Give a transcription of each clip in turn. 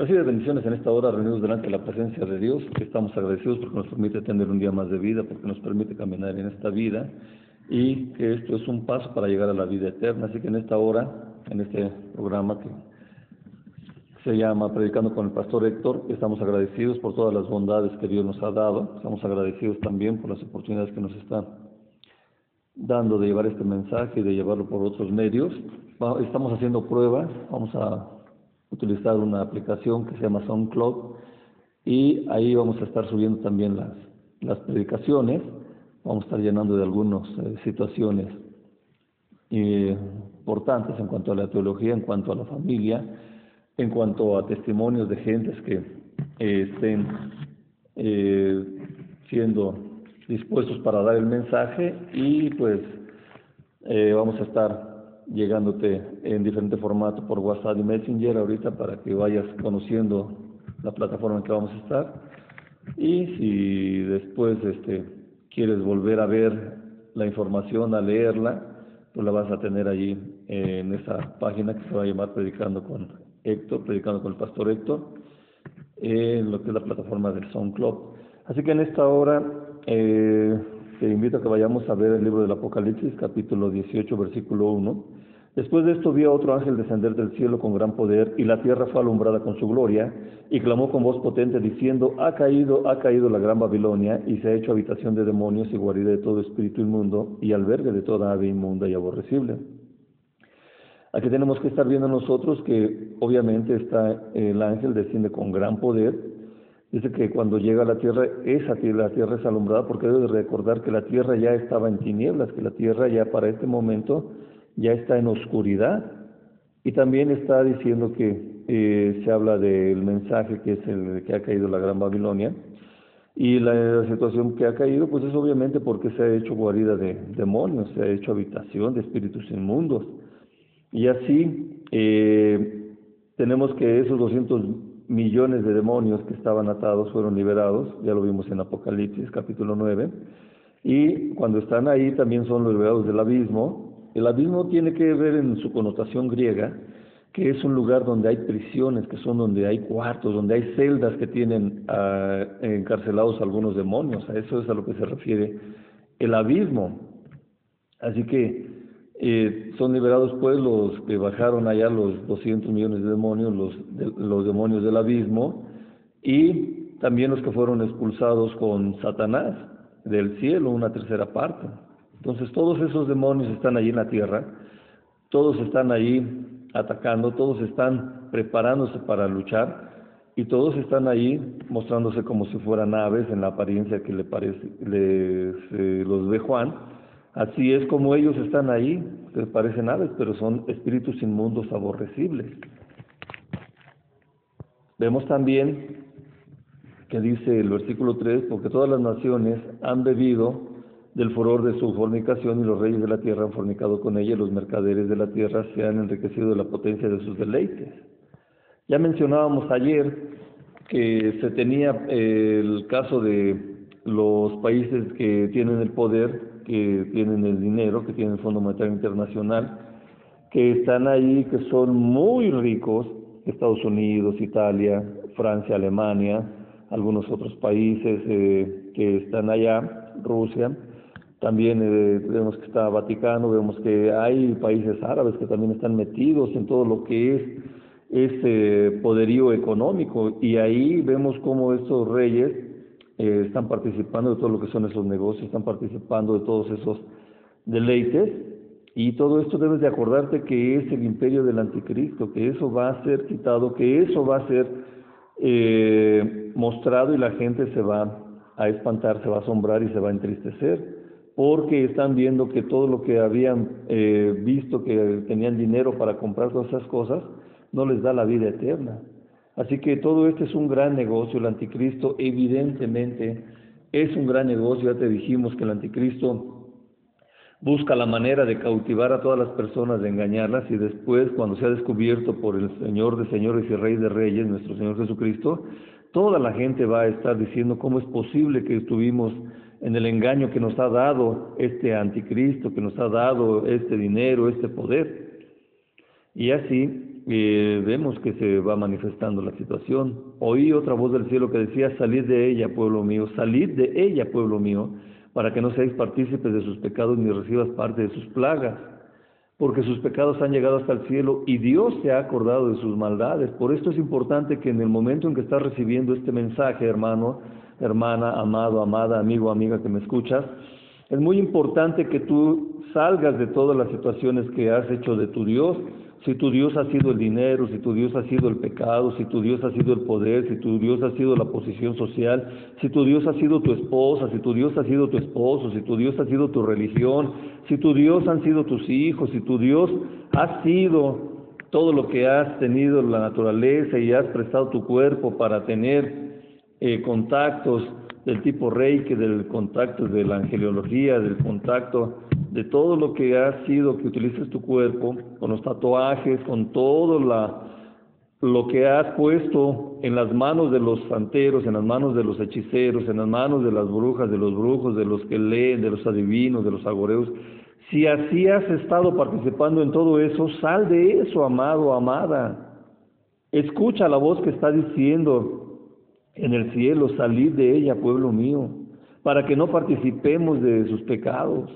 Recibe bendiciones en esta hora, reunidos delante de la presencia de Dios. Estamos agradecidos porque nos permite tener un día más de vida, porque nos permite caminar en esta vida y que esto es un paso para llegar a la vida eterna. Así que en esta hora, en este programa que se llama Predicando con el Pastor Héctor, estamos agradecidos por todas las bondades que Dios nos ha dado. Estamos agradecidos también por las oportunidades que nos está dando de llevar este mensaje y de llevarlo por otros medios. Estamos haciendo pruebas, vamos a utilizar una aplicación que se llama SoundCloud y ahí vamos a estar subiendo también las, las predicaciones, vamos a estar llenando de algunas eh, situaciones eh, importantes en cuanto a la teología, en cuanto a la familia, en cuanto a testimonios de gentes que eh, estén siendo dispuestos para dar el mensaje y pues vamos a estar llegándote en diferente formato por WhatsApp y Messenger ahorita para que vayas conociendo la plataforma en que vamos a estar. Y si después este, quieres volver a ver la información, a leerla, pues la vas a tener allí en esa página que se va a llamar Predicando con Héctor, Predicando con el Pastor Héctor, en lo que es la plataforma del SoundCloud. Así que en esta hora eh, te invito a que vayamos a ver el libro del Apocalipsis, capítulo 18, versículo 1 Después de esto vio a otro ángel descender del cielo con gran poder, y la tierra fue alumbrada con su gloria, y clamó con voz potente diciendo, ha caído, ha caído la gran Babilonia, y se ha hecho habitación de demonios y guarida de todo espíritu inmundo, y albergue de toda ave inmunda y aborrecible. Aquí tenemos que estar viendo nosotros que obviamente está el ángel desciende con gran poder. Dice que cuando llega a la tierra, esa tierra, la tierra es alumbrada, porque debe recordar que la tierra ya estaba en tinieblas, que la tierra ya para este momento ya está en oscuridad. Y también está diciendo que eh, se habla del mensaje que es el que ha caído la Gran Babilonia. Y la, situación que ha caído pues es obviamente porque se ha hecho guarida de demonios, se ha hecho habitación de espíritus inmundos. Y así eh, tenemos que esos 200 millones de demonios que estaban atados fueron liberados, ya lo vimos en Apocalipsis capítulo 9, y cuando están ahí también son los liberados del abismo, el abismo tiene que ver en su connotación griega, que es un lugar donde hay prisiones, que son donde hay cuartos, donde hay celdas que tienen ah, encarcelados algunos demonios. A eso es a lo que se refiere el abismo. Así que eh, son liberados pues los que bajaron allá los 200 millones de demonios, los, los demonios del abismo, y también los que fueron expulsados con Satanás del cielo, una tercera parte. Entonces todos esos demonios están allí en la tierra, todos están ahí atacando, todos están preparándose para luchar y todos están ahí mostrándose como si fueran aves en la apariencia que le parece, les, eh, los ve Juan. Así es como ellos están ahí, parecen aves, pero son espíritus inmundos aborrecibles. Vemos también que dice el versículo 3, porque todas las naciones han bebido del furor de su fornicación y los reyes de la tierra han fornicado con ella y los mercaderes de la tierra se han enriquecido de la potencia de sus deleites. Ya mencionábamos ayer que se tenía eh, el caso de los países que tienen el poder, que tienen el dinero, que tienen el Fondo Monetario Internacional, que están ahí, que son muy ricos, Estados Unidos, Italia, Francia, Alemania, algunos otros países eh, que están allá, Rusia, también eh, vemos que está Vaticano, vemos que hay países árabes que también están metidos en todo lo que es ese poderío económico. Y ahí vemos cómo estos reyes eh, están participando de todo lo que son esos negocios, están participando de todos esos deleites y todo esto debes de acordarte que es el imperio del anticristo, que eso va a ser quitado, que eso va a ser eh, mostrado y la gente se va a espantar, se va a asombrar y se va a entristecer porque están viendo que todo lo que habían eh, visto que tenían dinero para comprar todas esas cosas, no les da la vida eterna. Así que todo esto es un gran negocio, el anticristo evidentemente es un gran negocio, ya te dijimos que el anticristo busca la manera de cautivar a todas las personas, de engañarlas y después cuando sea descubierto por el Señor de señores y Rey de reyes, nuestro Señor Jesucristo, toda la gente va a estar diciendo cómo es posible que estuvimos en el engaño que nos ha dado este anticristo, que nos ha dado este dinero, este poder. Y así eh, vemos que se va manifestando la situación. Oí otra voz del cielo que decía, salid de ella, pueblo mío, salid de ella, pueblo mío, para que no seáis partícipes de sus pecados ni recibas parte de sus plagas, porque sus pecados han llegado hasta el cielo y Dios se ha acordado de sus maldades. Por esto es importante que en el momento en que estás recibiendo este mensaje, hermano, hermana, amado, amada, amigo, amiga que me escuchas, es muy importante que tú salgas de todas las situaciones que has hecho de tu Dios si tu Dios ha sido el dinero, si tu Dios ha sido el pecado, si tu Dios ha sido el poder, si tu Dios ha sido la posición social, si tu Dios ha sido tu esposa, si tu Dios ha sido tu esposo, si tu Dios ha sido tu religión, si tu Dios han sido tus hijos, si tu Dios ha sido todo lo que has tenido en la naturaleza y has prestado tu cuerpo para tener eh, contactos del tipo reiki, del contacto de la angeliología, del contacto de todo lo que ha sido que utilices tu cuerpo, con los tatuajes, con todo lo que has puesto en las manos de los santeros, en las manos de los hechiceros, en las manos de las brujas, de los brujos, de los que leen, de los adivinos, de los agoreos. Si así has estado participando en todo eso, sal de eso, amado, amada. Escucha la voz que está diciendo en el cielo, salid de ella, pueblo mío, para que no participemos de sus pecados.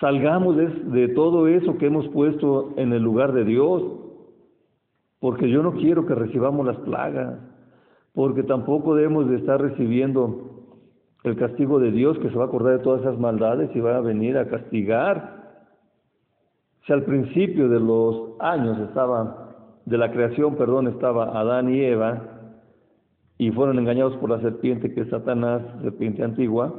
Salgamos de, todo eso que hemos puesto en el lugar de Dios, porque yo no quiero que recibamos las plagas, porque tampoco debemos de estar recibiendo el castigo de Dios que se va a acordar de todas esas maldades y va a venir a castigar. Si al principio de los años estaba, de la creación, perdón, estaba Adán y Eva, y fueron engañados por la serpiente que es Satanás, serpiente antigua,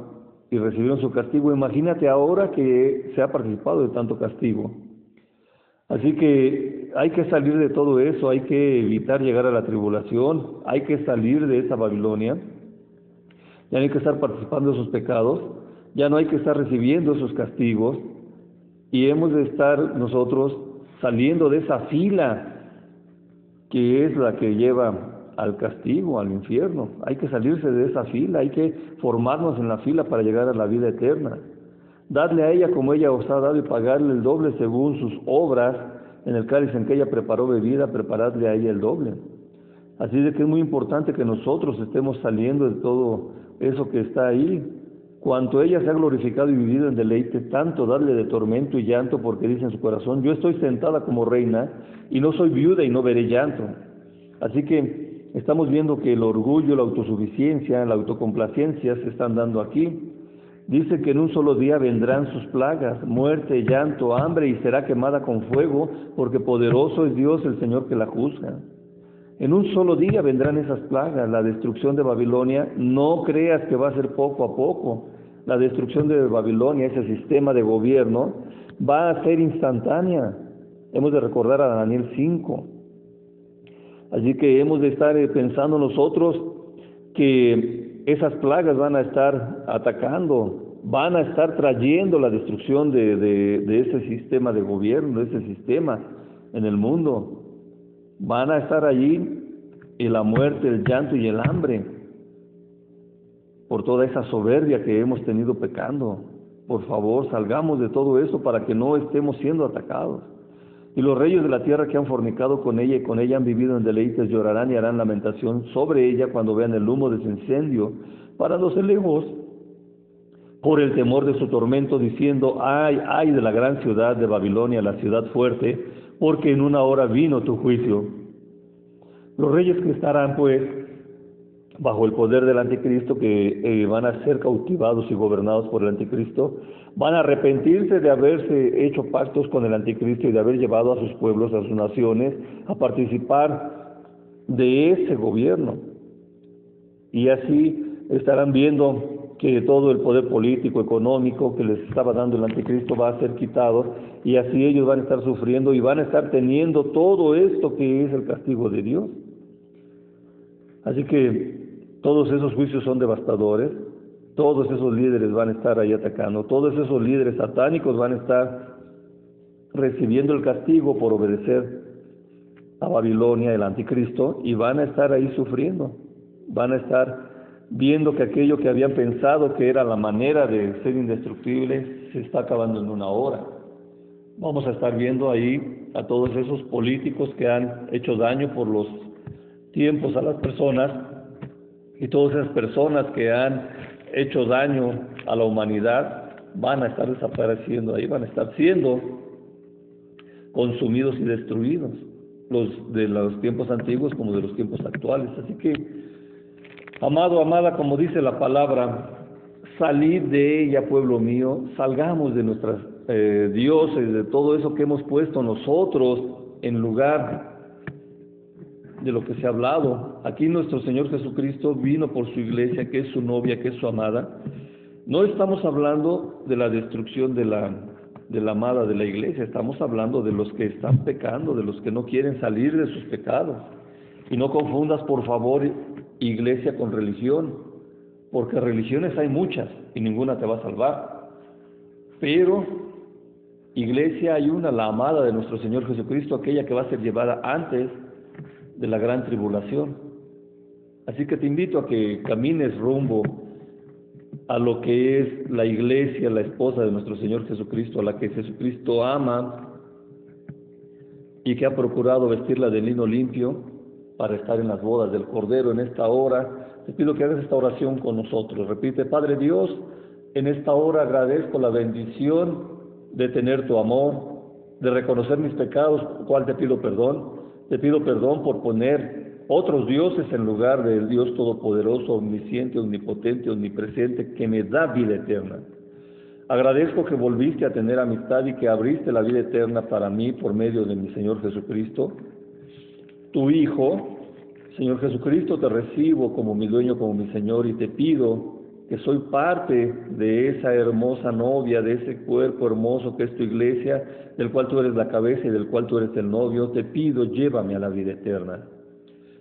y recibieron su castigo. Imagínate ahora que se ha participado de tanto castigo. Así que hay que salir de todo eso, hay que evitar llegar a la tribulación, hay que salir de esa Babilonia, ya no hay que estar participando de sus pecados, ya no hay que estar recibiendo esos castigos y hemos de estar nosotros saliendo de esa fila que es la que lleva al castigo, al infierno. Hay que salirse de esa fila, hay que formarnos en la fila para llegar a la vida eterna. Dadle a ella como ella os ha dado y pagarle el doble según sus obras. En el cáliz en que ella preparó bebida, preparadle a ella el doble. Así de que es muy importante que nosotros estemos saliendo de todo eso que está ahí. Cuanto ella se ha glorificado y vivido en deleite, tanto darle de tormento y llanto, porque dice en su corazón, yo estoy sentada como reina y no soy viuda y no veré llanto. Así que Estamos viendo que el orgullo, la autosuficiencia, la autocomplacencia se están dando aquí. Dice que en un solo día vendrán sus plagas, muerte, llanto, hambre y será quemada con fuego, porque poderoso es Dios el Señor que la juzga. En un solo día vendrán esas plagas, la destrucción de Babilonia. No creas que va a ser poco a poco. La destrucción de Babilonia, ese sistema de gobierno, va a ser instantánea. Hemos de recordar a Daniel 5. Así que hemos de estar eh, pensando nosotros que esas plagas van a estar atacando, van a estar trayendo la destrucción de, de, ese sistema de gobierno, de ese sistema en el mundo. Van a estar allí y la muerte, el llanto y el hambre por toda esa soberbia que hemos tenido pecando. Por favor, salgamos de todo eso para que no estemos siendo atacados. Y los reyes de la tierra que han fornicado con ella y con ella han vivido en deleites llorarán y harán lamentación sobre ella cuando vean el humo de su incendio, los lejos por el temor de su tormento, diciendo, ay, ay de la gran ciudad de Babilonia, la ciudad fuerte, porque en una hora vino tu juicio. Los reyes que estarán, pues, bajo el poder del anticristo, que eh, van a ser cautivados y gobernados por el anticristo, van a arrepentirse de haberse hecho pactos con el anticristo y de haber llevado a sus pueblos, a sus naciones, a participar de ese gobierno. Y así estarán viendo que todo el poder político, económico que les estaba dando el anticristo va a ser quitado y así ellos van a estar sufriendo y van a estar teniendo todo esto que es el castigo de Dios. Así que todos esos juicios son devastadores, todos esos líderes van a estar ahí atacando, todos esos líderes satánicos van a estar recibiendo el castigo por obedecer a Babilonia, el anticristo, y van a estar ahí sufriendo, van a estar viendo que aquello que habían pensado que era la manera de ser indestructible se está acabando en una hora. Vamos a estar viendo ahí a todos esos políticos que han hecho daño por los tiempos a las personas y todas esas personas que han hecho daño a la humanidad van a estar desapareciendo ahí, van a estar siendo consumidos y destruidos, los de los tiempos antiguos como de los tiempos actuales. Así que, amado, amada, como dice la palabra, salid de ella, pueblo mío, salgamos de nuestras eh, dioses, de todo eso que hemos puesto nosotros en lugar de lo que se ha hablado. Aquí nuestro Señor Jesucristo vino por su iglesia, que es su novia, que es su amada. No estamos hablando de la destrucción de la, de la amada de la iglesia, estamos hablando de los que están pecando, de los que no quieren salir de sus pecados. Y no confundas, por favor, iglesia con religión porque religiones hay muchas y ninguna te va a salvar. Pero iglesia hay una, la amada de nuestro Señor Jesucristo, aquella que va a ser llevada antes de la gran tribulación. Así que te invito a que camines rumbo a lo que es la iglesia, la esposa de nuestro Señor Jesucristo, a la que Jesucristo ama y que ha procurado vestirla de lino limpio para estar en las bodas del Cordero en esta hora te pido que hagas esta oración con nosotros. Repite, Padre Dios, en esta hora agradezco la bendición de tener tu amor, de reconocer mis pecados, cual te pido perdón. Te pido perdón por poner otros dioses en lugar del Dios Todopoderoso, omnisciente, omnipotente, omnipresente, que me da vida eterna. Agradezco que volviste a tener amistad y que abriste la vida eterna para mí por medio de mi Señor Jesucristo, tu Hijo, Señor Jesucristo, te recibo como mi dueño, como mi Señor, y te pido que soy parte de esa hermosa novia, de ese cuerpo hermoso que es tu iglesia, del cual tú eres la cabeza y del cual tú eres el novio, te pido, llévame a la vida eterna.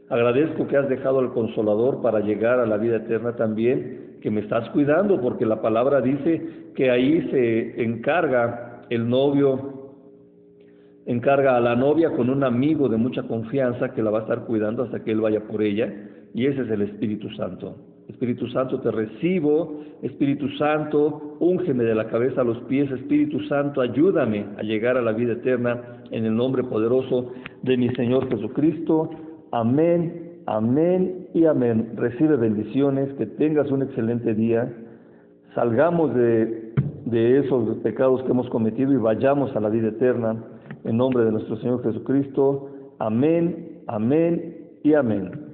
Agradezco que has dejado al consolador para llegar a la vida eterna también, que me estás cuidando, porque la palabra dice que ahí se encarga el novio encarga a la novia con un amigo de mucha confianza que la va a estar cuidando hasta que él vaya por ella, y ese es el Espíritu Santo. Espíritu Santo, te recibo, Espíritu Santo, úngeme de la cabeza a los pies, Espíritu Santo, ayúdame a llegar a la vida eterna en el nombre poderoso de mi Señor Jesucristo. Amén, amén y amén. Recibe bendiciones, que tengas un excelente día, salgamos de, de esos pecados que hemos cometido y vayamos a la vida eterna en nombre de nuestro Señor Jesucristo. Amén, amén y amén.